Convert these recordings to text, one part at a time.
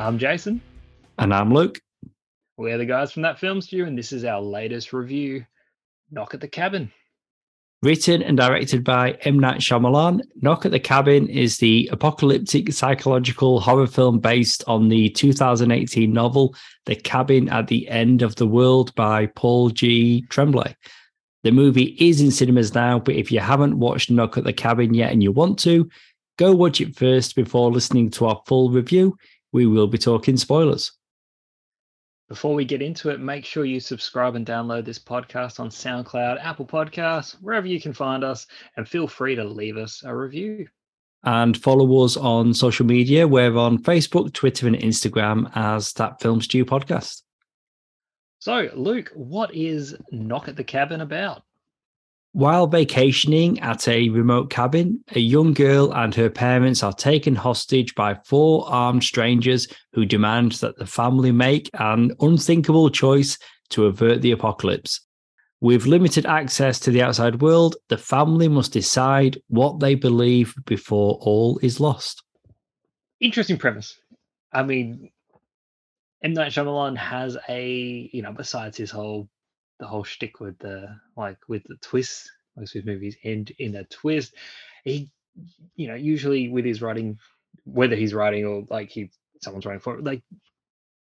I'm Jason. And I'm Luke. We're the guys from That Film Stew, and this is our latest review Knock at the Cabin. Written and directed by M. Night Shyamalan, Knock at the Cabin is the apocalyptic psychological horror film based on the 2018 novel The Cabin at the End of the World by Paul G. Tremblay. The movie is in cinemas now, but if you haven't watched Knock at the Cabin yet and you want to, go watch it first before listening to our full review. We will be talking spoilers. Before we get into it, make sure you subscribe and download this podcast on SoundCloud, Apple Podcasts, wherever you can find us, and feel free to leave us a review. And follow us on social media. We're on Facebook, Twitter, and Instagram as That Film Stew Podcast. So, Luke, what is Knock at the Cabin about? While vacationing at a remote cabin, a young girl and her parents are taken hostage by four armed strangers who demand that the family make an unthinkable choice to avert the apocalypse. With limited access to the outside world, the family must decide what they believe before all is lost. Interesting premise. I mean, M Night Shyamalan has a you know besides his whole the whole shtick with the like with the twist. Most of his movies end in a twist. He, you know, usually with his writing, whether he's writing or like he someone's writing for, like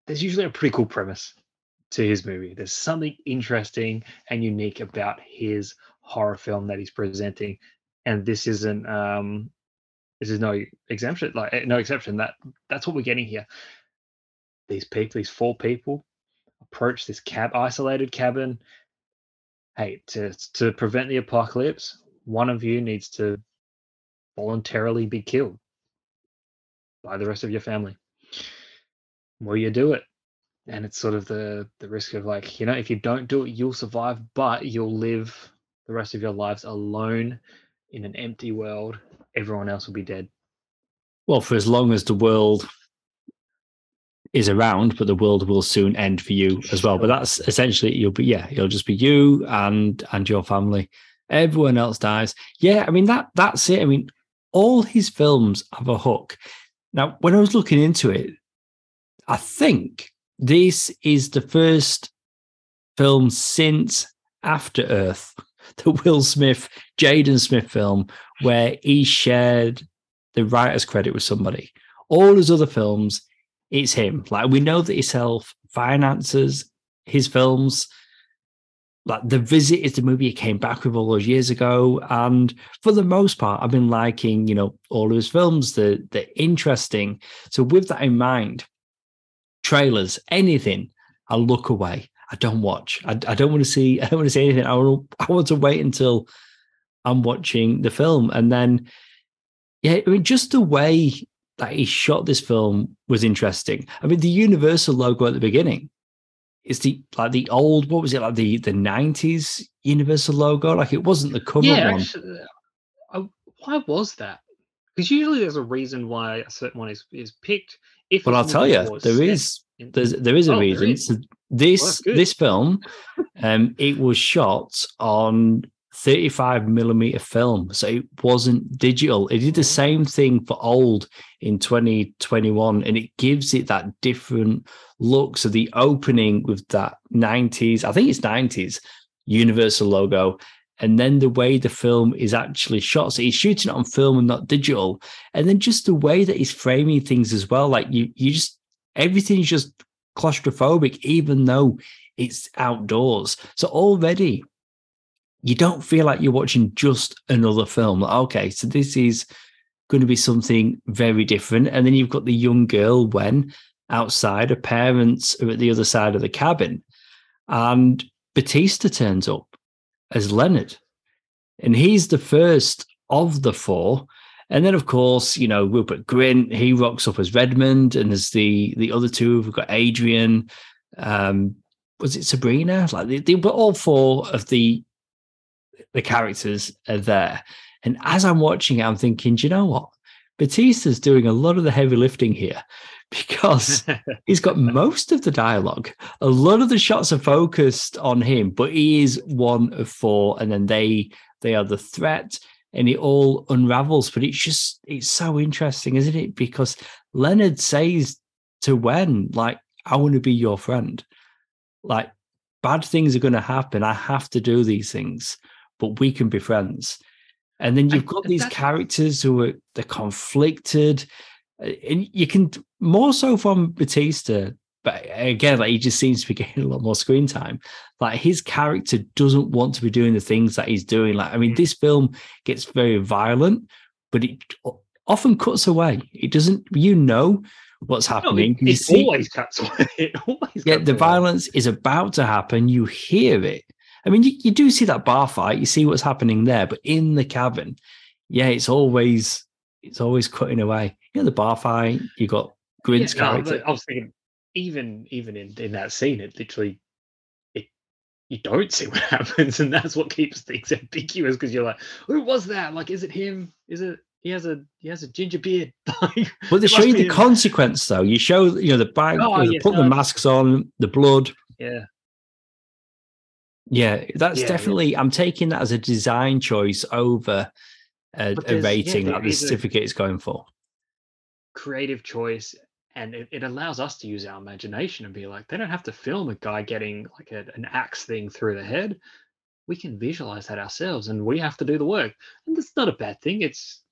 there's usually a pretty cool premise to his movie. There's something interesting and unique about his horror film that he's presenting, and this isn't. um This is no exemption. Like eh, no exception. That that's what we're getting here. These people, these four people, approach this cab isolated cabin. Hey to to prevent the apocalypse one of you needs to voluntarily be killed by the rest of your family. Will you do it. And it's sort of the the risk of like you know if you don't do it you'll survive but you'll live the rest of your lives alone in an empty world. Everyone else will be dead. Well for as long as the world is around, but the world will soon end for you as well. But that's essentially you'll be yeah, you'll just be you and and your family. Everyone else dies. Yeah, I mean that that's it. I mean, all his films have a hook. Now, when I was looking into it, I think this is the first film since After Earth, the Will Smith, Jaden Smith film, where he shared the writer's credit with somebody. All his other films, it's him. Like we know that he self finances his films. Like the visit is the movie he came back with all those years ago, and for the most part, I've been liking you know all of his films. They're they're interesting. So with that in mind, trailers, anything, I look away. I don't watch. I, I don't want to see. I don't want to see anything. I want. I want to wait until I'm watching the film, and then yeah, I mean, just the way that he shot this film was interesting. I mean, the Universal logo at the beginning is the like the old what was it like the the nineties Universal logo? Like it wasn't the current yeah, one. Actually, uh, why was that? Because usually there's a reason why a certain one is is picked. If well, I'll tell you, there is there's there is a oh, reason. Is. So this well, this film, um, it was shot on 35 millimeter film. So it wasn't digital. It did the mm-hmm. same thing for old in 2021 and it gives it that different look. So the opening with that 90s, I think it's 90s Universal logo. And then the way the film is actually shot. So he's shooting it on film and not digital. And then just the way that he's framing things as well. Like you, you just, everything's just claustrophobic, even though it's outdoors. So already you don't feel like you're watching just another film. Okay, so this is going to be something very different. And then you've got the young girl when outside, her parents are at the other side of the cabin, and Batista turns up as Leonard. And he's the first of the four. And then, of course, you know, Rupert Grint, he rocks up as Redmond, and there's the the other two. We've got Adrian. Um, was it Sabrina? Like they, they were all four of the the characters are there. And as I'm watching it, I'm thinking, do you know what? Batista's doing a lot of the heavy lifting here because he's got most of the dialogue. A lot of the shots are focused on him, but he is one of four, and then they they are the threat, and it all unravels. But it's just it's so interesting, isn't it? Because Leonard says to Wen? Like, I want to be your friend. Like, bad things are going to happen. I have to do these things, but we can be friends. And then you've got these characters who are they're conflicted, uh, and you can more so from Batista. But again, like he just seems to be getting a lot more screen time. Like his character doesn't want to be doing the things that he's doing. Like I mean, mm. this film gets very violent, but it often cuts away. It doesn't. You know what's happening. No, it, it always cuts away. It always. Yeah, the away. violence is about to happen. You hear it I mean, you, you do see that bar fight, you see what's happening there, but in the cabin, yeah, it's always it's always cutting away. You know, the bar fight, you got Grint's yeah, character. I was thinking, even even in, in that scene, it literally it you don't see what happens, and that's what keeps things ambiguous because you're like, who was that? Like, is it him? Is it he has a he has a ginger beard. well, they show you the him. consequence though. You show you know the bag, oh, yes, put no, the masks on, the blood. Yeah. Yeah, that's yeah, definitely. Yeah. I'm taking that as a design choice over a, a rating yeah, that the certificate is going for. Creative choice, and it, it, allows us to use our imagination and be like, they don't have to film a guy getting like a, an axe thing through the head. We can visualize that ourselves, and we have to do the work. And that's not a bad thing. It's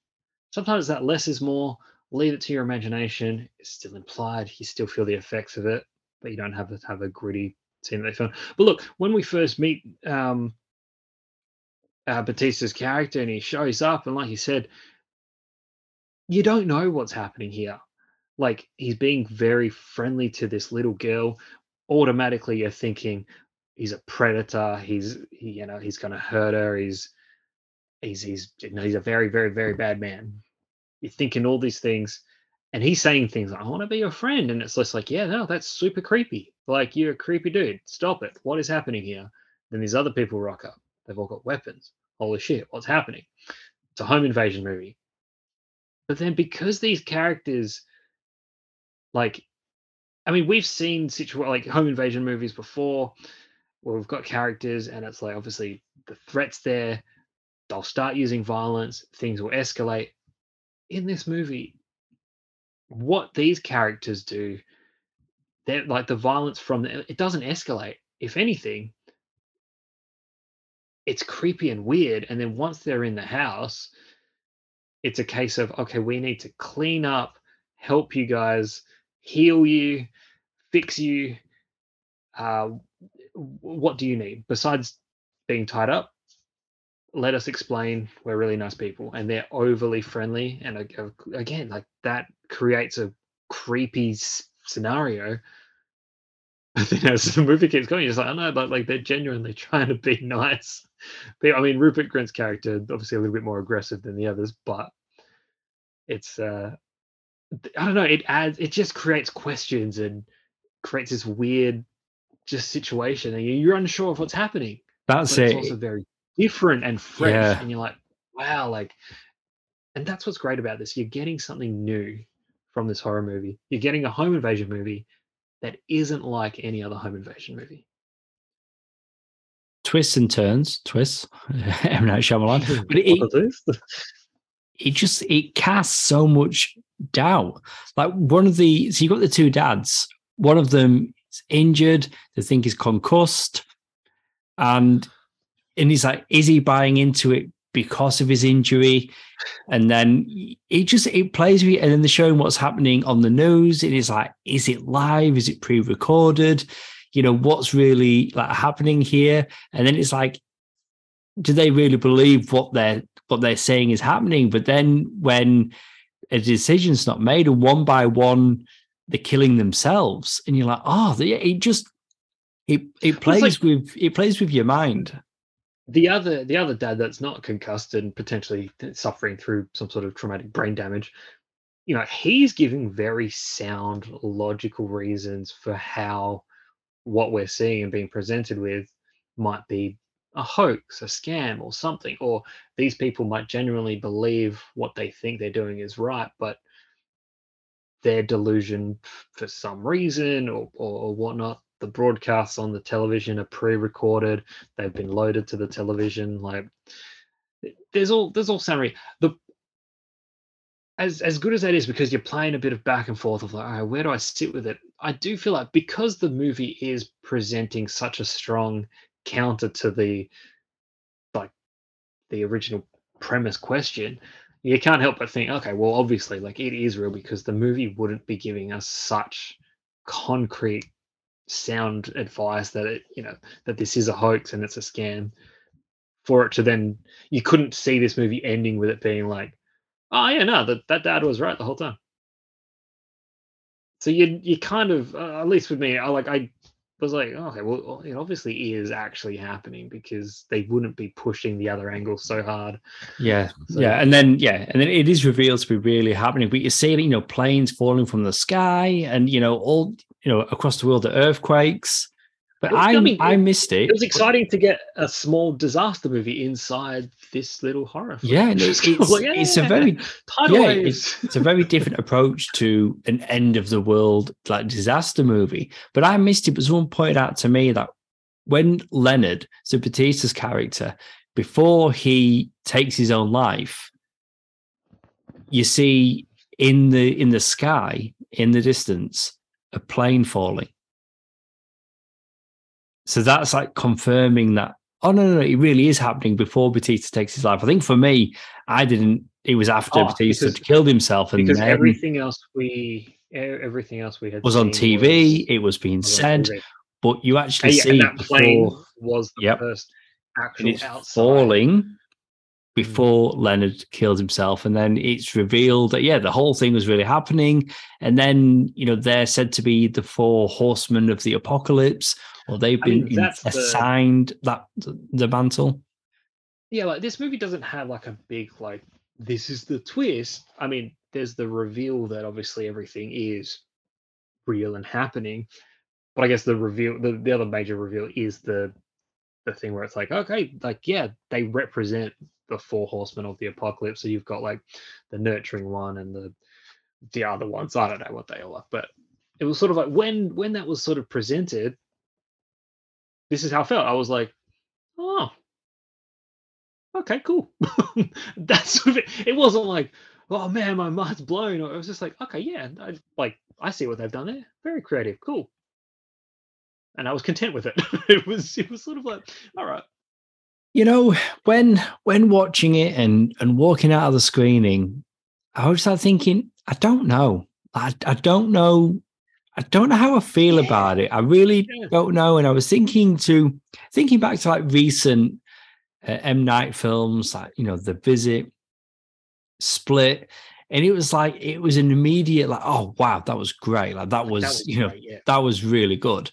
sometimes that less is more. Leave it to your imagination. It's still implied. You still feel the effects of it, but you don't have to have a gritty that they filmed. But look, when we first meet um, uh, Batista's character and he shows up, and like you said, you don't know what's happening here. Like he's being very friendly to this little girl. Automatically, you're thinking he's a predator. He's he, you know he's going to hurt her. He's he's he's you know he's a very very very bad man. You're thinking all these things, and he's saying things like, "I want to be your friend," and it's just like, yeah, no, that's super creepy. Like you're a creepy dude. Stop it. What is happening here? Then these other people rock up. They've all got weapons. Holy shit, what's happening? It's a home invasion movie. But then because these characters, like, I mean, we've seen situ- like home invasion movies before, where we've got characters, and it's like obviously the threats there. They'll start using violence. Things will escalate. In this movie, what these characters do, they're like the violence from the, it doesn't escalate. If anything, it's creepy and weird. And then once they're in the house, it's a case of okay, we need to clean up, help you guys, heal you, fix you. Uh, what do you need besides being tied up? let us explain we're really nice people and they're overly friendly and again like that creates a creepy scenario but then as the movie keeps going you're just like i know but like they're genuinely trying to be nice but, i mean rupert grint's character obviously a little bit more aggressive than the others but it's uh i don't know it adds it just creates questions and creates this weird just situation and you're unsure of what's happening that's it. It's also very different and fresh yeah. and you're like wow like and that's what's great about this you're getting something new from this horror movie you're getting a home invasion movie that isn't like any other home invasion movie. Twists and turns twists M. Night Shyamalan but it, it just it casts so much doubt. Like one of the so you got the two dads one of them is injured they think he's concussed and and he's like, is he buying into it because of his injury? And then it just it plays with you, and then they're showing what's happening on the news. And it's like, is it live? Is it pre-recorded? You know, what's really like happening here? And then it's like, do they really believe what they're what they're saying is happening? But then when a decision's not made, and one by one they're killing themselves, and you're like, oh, it just it it plays like, with it plays with your mind the other the other dad that's not concussed and potentially suffering through some sort of traumatic brain damage you know he's giving very sound logical reasons for how what we're seeing and being presented with might be a hoax a scam or something or these people might genuinely believe what they think they're doing is right but their delusion for some reason or, or, or whatnot the broadcasts on the television are pre-recorded they've been loaded to the television like there's all there's all summary the as as good as that is because you're playing a bit of back and forth of like, all right, where do I sit with it? I do feel like because the movie is presenting such a strong counter to the like the original premise question, you can't help but think, okay, well, obviously, like it is real because the movie wouldn't be giving us such concrete sound advice that it, you know, that this is a hoax and it's a scam. For it to then, you couldn't see this movie ending with it being like, oh yeah, no, that that dad was right the whole time. So you you kind of, uh, at least with me, I like I was like, okay, well, it obviously is actually happening because they wouldn't be pushing the other angle so hard. Yeah, so, yeah, and then yeah, and then it is revealed to be really happening. But you see, you know, planes falling from the sky, and you know, all you know, across the world, the earthquakes. But I, I missed it. It was exciting to get a small disaster movie inside this little horror. Film. Yeah, it's, it's, like, yeah, it's, a very yeah, it's, it's, a very different approach to an end of the world like disaster movie. But I missed it. But someone pointed out to me that when Leonard, so Batista's character, before he takes his own life, you see in the in the sky in the distance a plane falling so that's like confirming that. Oh no, no, no, it really is happening before Batista takes his life. I think for me, I didn't. It was after oh, Batista because, killed himself, and because then, everything else we, everything else we had was on TV. Was, it was being was said, but you actually see that before, was the yep, first actual falling before mm. Leonard killed himself. And then it's revealed that, yeah, the whole thing was really happening. And then, you know, they're said to be the four horsemen of the apocalypse, or they've been I mean, assigned the, that the mantle. Yeah, like this movie doesn't have like a big, like, this is the twist. I mean, there's the reveal that obviously everything is real and happening. But I guess the reveal, the, the other major reveal is the the thing where it's like, okay, like yeah, they represent the four horsemen of the apocalypse. So you've got like the nurturing one and the the other ones. I don't know what they all are, but it was sort of like when when that was sort of presented, this is how I felt. I was like, oh, okay, cool. That's sort of it. It wasn't like, oh man, my mind's blown. Or it was just like, okay, yeah, I, like I see what they've done there. Very creative, cool. And I was content with it. it was it was sort of like, all right, you know, when when watching it and and walking out of the screening, I was start thinking, I don't know. I I don't know. I don't know how I feel about it. I really don't know. And I was thinking to thinking back to like recent uh, M Night films, like you know, The Visit, Split, and it was like it was an immediate like, oh wow, that was great. Like that was, that was you know, yeah. that was really good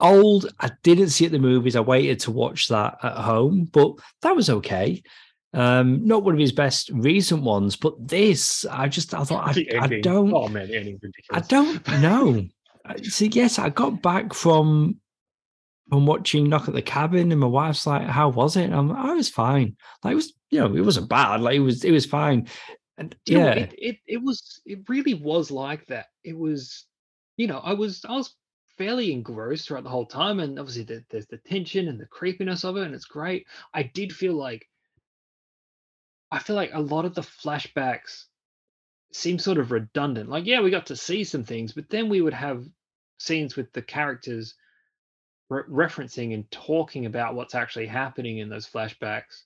old. I didn't see it the movies. I waited to watch that at home, but that was okay. Um, not one of his best recent ones, but this, I just, I thought, I, I, don't, oh man, I don't know. so yes, I got back from from watching Knock at the Cabin, and my wife's like, "How was it?" And I'm, I was fine. Like it was, you know, it wasn't bad. Like it was, it was fine. And yeah, know, it, it it was, it really was like that. It was, you know, I was, I was fairly engrossed throughout the whole time. And obviously, the, there's the tension and the creepiness of it, and it's great. I did feel like, I feel like a lot of the flashbacks seem sort of redundant. Like, yeah, we got to see some things, but then we would have scenes with the characters re- referencing and talking about what's actually happening in those flashbacks.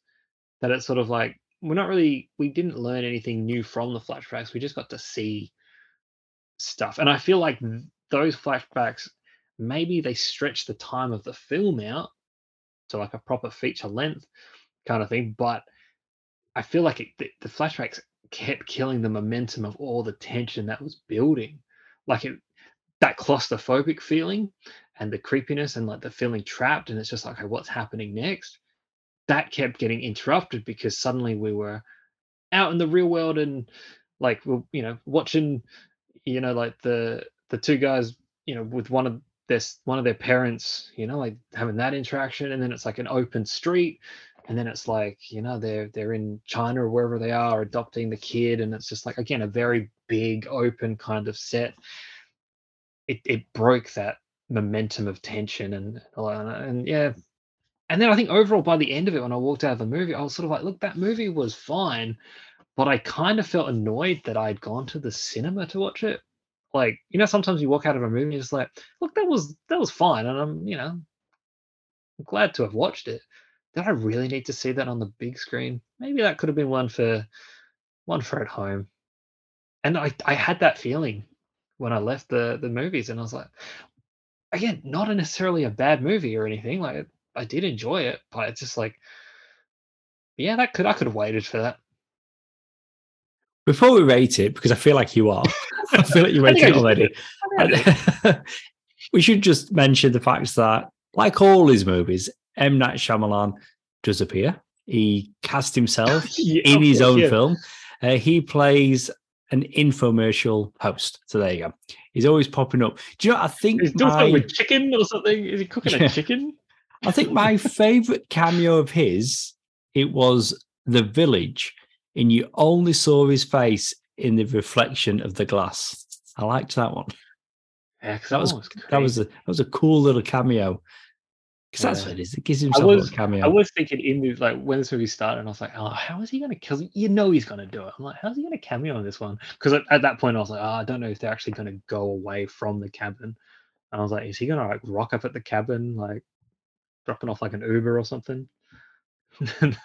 That it's sort of like we're not really, we didn't learn anything new from the flashbacks. We just got to see stuff. And I feel like those flashbacks maybe they stretch the time of the film out to like a proper feature length kind of thing. But I feel like it, the, the flashbacks kept killing the momentum of all the tension that was building. Like it, that claustrophobic feeling and the creepiness and like the feeling trapped and it's just like okay what's happening next that kept getting interrupted because suddenly we were out in the real world and like you know watching you know like the the two guys you know with one of this one of their parents, you know, like having that interaction, and then it's like an open street, and then it's like, you know, they're they're in China or wherever they are adopting the kid, and it's just like again a very big open kind of set. It it broke that momentum of tension and uh, and yeah. And then I think overall by the end of it, when I walked out of the movie, I was sort of like, look, that movie was fine, but I kind of felt annoyed that I'd gone to the cinema to watch it. Like, you know, sometimes you walk out of a movie and you're just like, look, that was that was fine, and I'm, you know, I'm glad to have watched it. Did I really need to see that on the big screen? Maybe that could have been one for one for at home. And I, I had that feeling when I left the the movies, and I was like, again, not necessarily a bad movie or anything. Like I did enjoy it, but it's just like, yeah, that could I could have waited for that. Before we rate it, because I feel like you are, I feel like you rated it already. we should just mention the fact that, like all his movies, M Night Shyamalan does appear. He cast himself yeah, in his course, own yeah. film. Uh, he plays an infomercial host. So there you go. He's always popping up. Do you know? I think he's doing my, with chicken or something. Is he cooking yeah. a chicken? I think my favorite cameo of his it was the village, and you only saw his face in the reflection of the glass. I liked that one. Excellent. That was oh, that was a that was a cool little cameo. Because that's what it is. It gives him was, a cameo. I was thinking in the like when this movie started, and I was like, oh, how is he going to kill? You know, he's going to do it. I'm like, how's he going to cameo in this one? Because at, at, that point, I was like, oh, I don't know if they're actually going to go away from the cabin. And I was like, is he going to like rock up at the cabin, like dropping off like an Uber or something?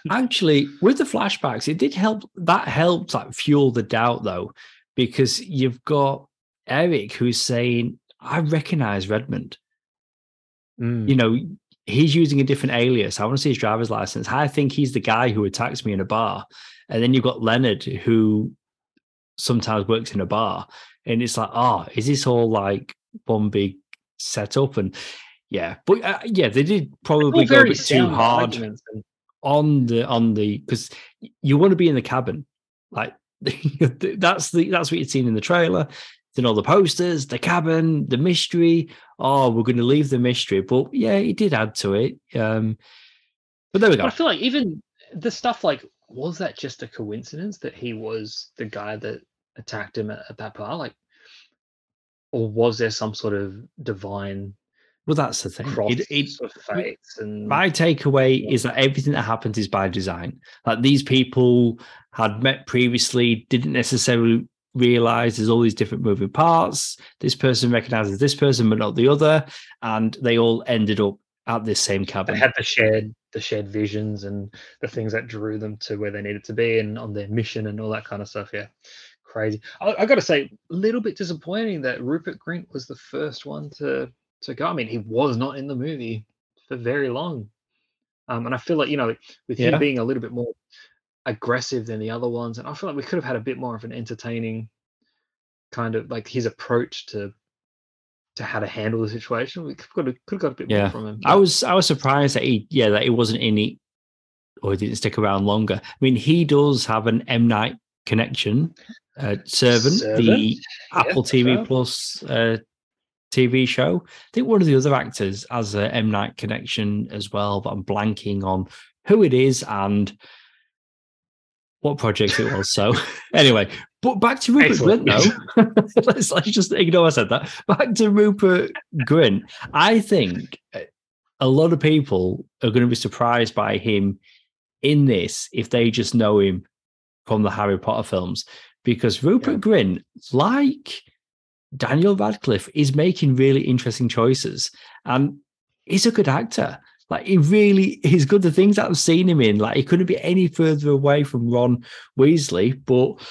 Actually, with the flashbacks, it did help. That helped like fuel the doubt though, because you've got Eric who's saying, I recognize Redmond. Mm. You know, he's using a different alias. I want to see his driver's license. I think he's the guy who attacks me in a bar. And then you've got Leonard who sometimes works in a bar. And it's like, oh, is this all like one big setup? And yeah, but uh, yeah, they did probably go a bit too hard and... on the on the because you want to be in the cabin, like that's the that's what you've seen in the trailer you all the posters, the cabin, the mystery. Oh, we're going to leave the mystery, but yeah, it did add to it. Um, but there we go. I feel like even the stuff like was that just a coincidence that he was the guy that attacked him at, at that bar, like, or was there some sort of divine? Well, that's the thing. It, it, of and, my takeaway yeah. is that everything that happens is by design. Like these people had met previously, didn't necessarily realize there's all these different moving parts. This person recognizes this person, but not the other, and they all ended up at this same cabin. They had the shared the shared visions and the things that drew them to where they needed to be and on their mission and all that kind of stuff. Yeah, crazy. I, I got to say, a little bit disappointing that Rupert Grint was the first one to to go. I mean, he was not in the movie for very long, um, and I feel like you know, with yeah. him being a little bit more aggressive than the other ones, and I feel like we could have had a bit more of an entertaining kind of like his approach to to how to handle the situation. We could have, could have got a bit yeah. more from him. I was I was surprised that he yeah that it wasn't any or he didn't stick around longer. I mean, he does have an M Night connection. Uh, Servant, Servant, the yeah, Apple TV. Plus uh, TV show. I think one of the other actors has a M Night connection as well, but I'm blanking on who it is and what project it was. So anyway, but back to Rupert Excellent. Grint though. let's, let's just ignore I said that. Back to Rupert Grint. I think uh, a lot of people are going to be surprised by him in this if they just know him from the Harry Potter films. Because Rupert yeah. Grint, like Daniel Radcliffe, is making really interesting choices. And he's a good actor. Like he really he's good. The things that I've seen him in, like he couldn't be any further away from Ron Weasley. But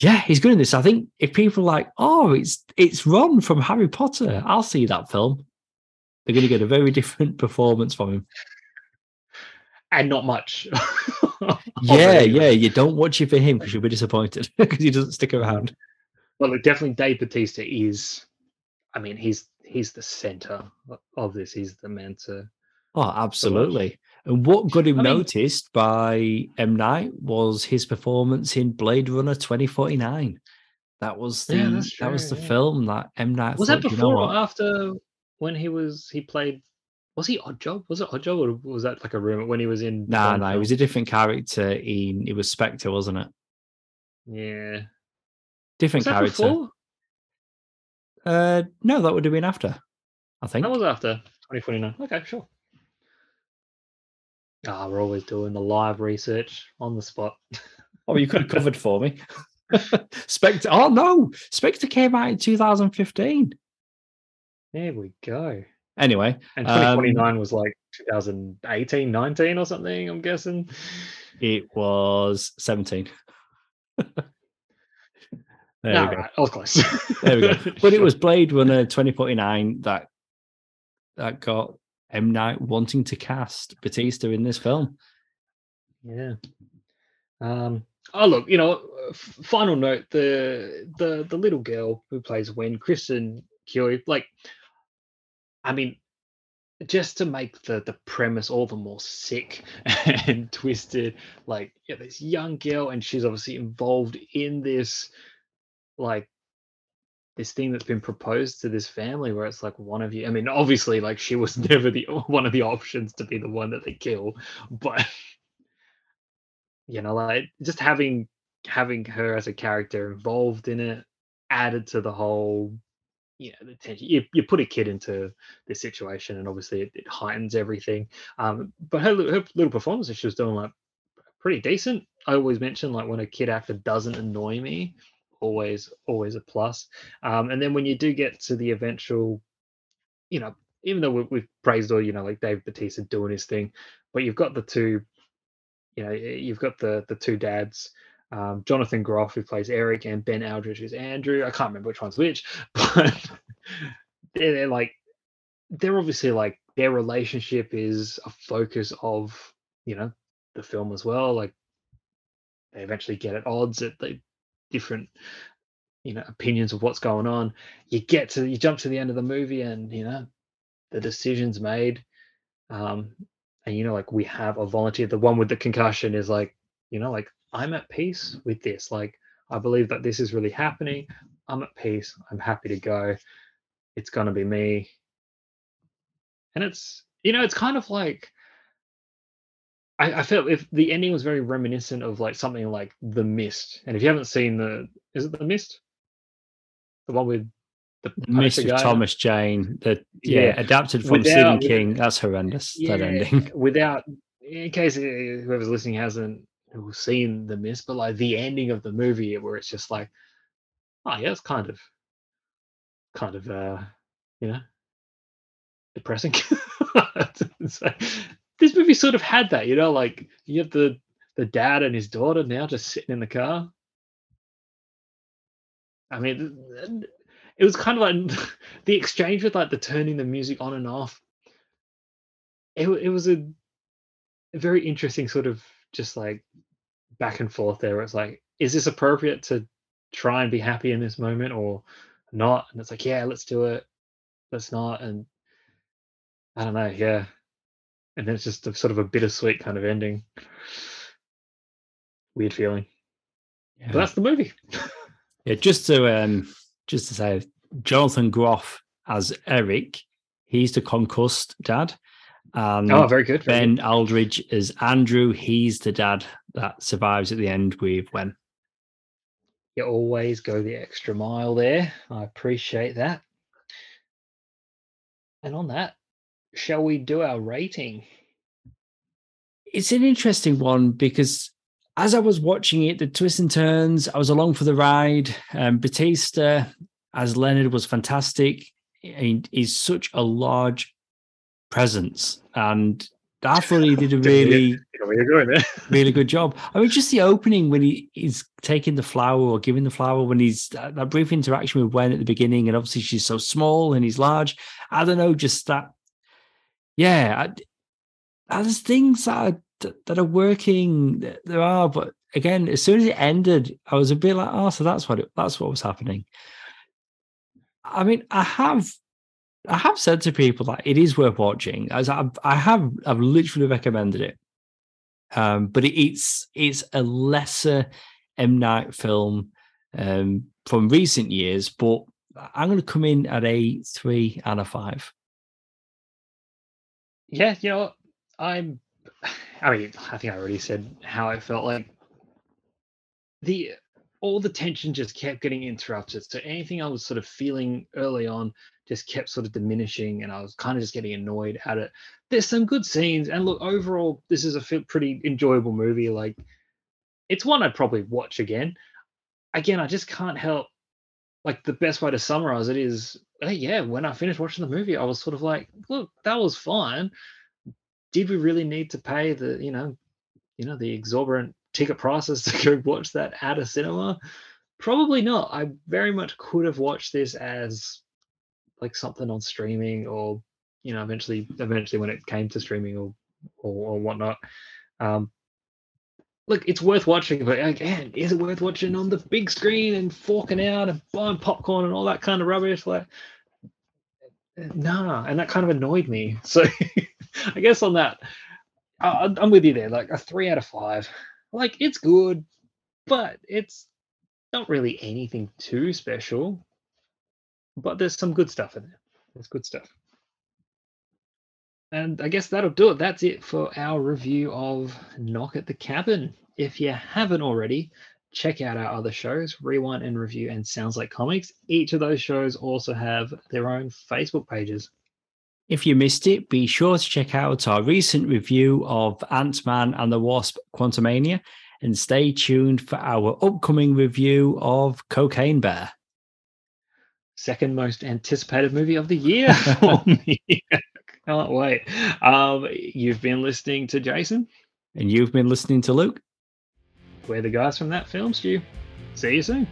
yeah, he's good in this. I think if people are like, oh, it's it's Ron from Harry Potter, I'll see that film. They're going to get a very different performance from him. And not much. yeah, yeah. You don't watch it for him because you'll be disappointed because he doesn't stick around. Well, definitely Dave Bautista is. I mean, he's he's the center of this. He's the man to Oh, absolutely. And what got him I mean, noticed by M Night was his performance in Blade Runner 2049. That was the yeah, true, that was the yeah. film that M Night was thought, that before you know or after when he was he played was he Odd Job? Was it Odd Job or was that like a rumor when he was in? Nah, no, nah, he was a different character. In it was Spectre, wasn't it? Yeah, different character. Before? Uh, no, that would have been after. I think that was after 2049. Okay, sure. Ah, we're always doing the live research on the spot. oh, you could have covered for me. Spectre. Oh no, Spectre came out in 2015. There we go. Anyway, and 2029 um, was like 2018, 19 or something. I'm guessing it was 17. There no, we go. Right. I was close. there we go. But it was Blade Runner 2049 that that got M Night wanting to cast Batista in this film. Yeah. Um. Oh look, you know. Final note: the the the little girl who plays Wen, Kristen Cui, like, I mean, just to make the the premise all the more sick and twisted, like, yeah, this young girl, and she's obviously involved in this like this thing that's been proposed to this family where it's like one of you i mean obviously like she was never the one of the options to be the one that they kill but you know like just having having her as a character involved in it added to the whole you know the tension you, you put a kid into this situation and obviously it, it heightens everything um but her, her little performance she was doing like pretty decent. I always mention like when a kid actor doesn't annoy me always always a plus. Um, and then when you do get to the eventual, you know, even though we've praised all, you know, like Dave Batista doing his thing, but you've got the two, you know, you've got the the two dads, um, Jonathan Groff who plays Eric and Ben Aldridge who's Andrew. I can't remember which one's which, but they're, they're like they're obviously like their relationship is a focus of you know the film as well. Like they eventually get at odds that they different you know opinions of what's going on. You get to you jump to the end of the movie and you know the decisions made um and you know like we have a volunteer. The one with the concussion is like you know like i'm at peace with this. Like i believe that this is really happening. I'm at peace. I'm happy to go. It's going to be me. And it's you know it's kind of like I, I felt if the ending was very reminiscent of like something like The Mist, and if you haven't seen the, is it The Mist, the one with the, Mist of Thomas Jane, that yeah, yeah, adapted from without, Stephen King. That's horrendous. Yeah, that ending. Without, in case uh, whoever's listening hasn't seen The Mist, but like the ending of the movie where it's just like, oh yeah, it's kind of, kind of, uh, you know, depressing. so, this movie sort of had that, you know, like you have the the dad and his daughter now just sitting in the car. I mean, it was kind of like the exchange with like the turning the music on and off. It it was a, a very interesting sort of just like back and forth there. It's like, is this appropriate to try and be happy in this moment or not? And it's like, yeah, let's do it. Let's not. And I don't know. Yeah, and then it's just a sort of a bittersweet kind of ending. Weird feeling. Yeah. But that's the movie. yeah, just to um, just to say, Jonathan Groff as Eric, he's the concussed dad. And oh, very good. Very ben good. Aldridge is Andrew. He's the dad that survives at the end with Wen. You always go the extra mile there. I appreciate that. And on that, shall we do our rating? It's an interesting one because as I was watching it, the twists and turns, I was along for the ride. Um, Batista as Leonard was fantastic. He, he's such a large presence, and I thought he did a really, really good job. I mean, just the opening when he is taking the flower or giving the flower, when he's that, that brief interaction with Wen at the beginning, and obviously she's so small and he's large. I don't know, just that yeah, I, there's things that are, that are working. There are, but again, as soon as it ended, I was a bit like, oh, so that's what it, that's what was happening. I mean, I have I have said to people that it is worth watching. As I've, I have, I've literally recommended it. Um, but it, it's it's a lesser M Night film um, from recent years, but I'm going to come in at a three and a five yeah, you know, I'm. I mean, I think I already said how I felt like the all the tension just kept getting interrupted. So anything I was sort of feeling early on just kept sort of diminishing, and I was kind of just getting annoyed at it. There's some good scenes, and look, overall, this is a pretty enjoyable movie. Like, it's one I'd probably watch again. Again, I just can't help like the best way to summarize it is hey, yeah, when I finished watching the movie, I was sort of like, look, that was fine. Did we really need to pay the, you know, you know, the exorbitant ticket prices to go watch that at a cinema? Probably not. I very much could have watched this as like something on streaming or, you know, eventually eventually when it came to streaming or or, or whatnot. Um, look, it's worth watching, but again, is it worth watching on the big screen and forking out and buying popcorn and all that kind of rubbish? Like, nah, and that kind of annoyed me. So, I guess on that, I, I'm with you there. Like a three out of five. Like it's good, but it's not really anything too special. But there's some good stuff in there. There's good stuff. And I guess that'll do it. That's it for our review of Knock at the Cabin. If you haven't already, check out our other shows, Rewind and Review and Sounds Like Comics. Each of those shows also have their own Facebook pages. If you missed it, be sure to check out our recent review of Ant Man and the Wasp Quantumania and stay tuned for our upcoming review of Cocaine Bear. Second most anticipated movie of the year oh, for me. Can't wait. Um, you've been listening to Jason. And you've been listening to Luke. We're the guys from that film stew. See you soon.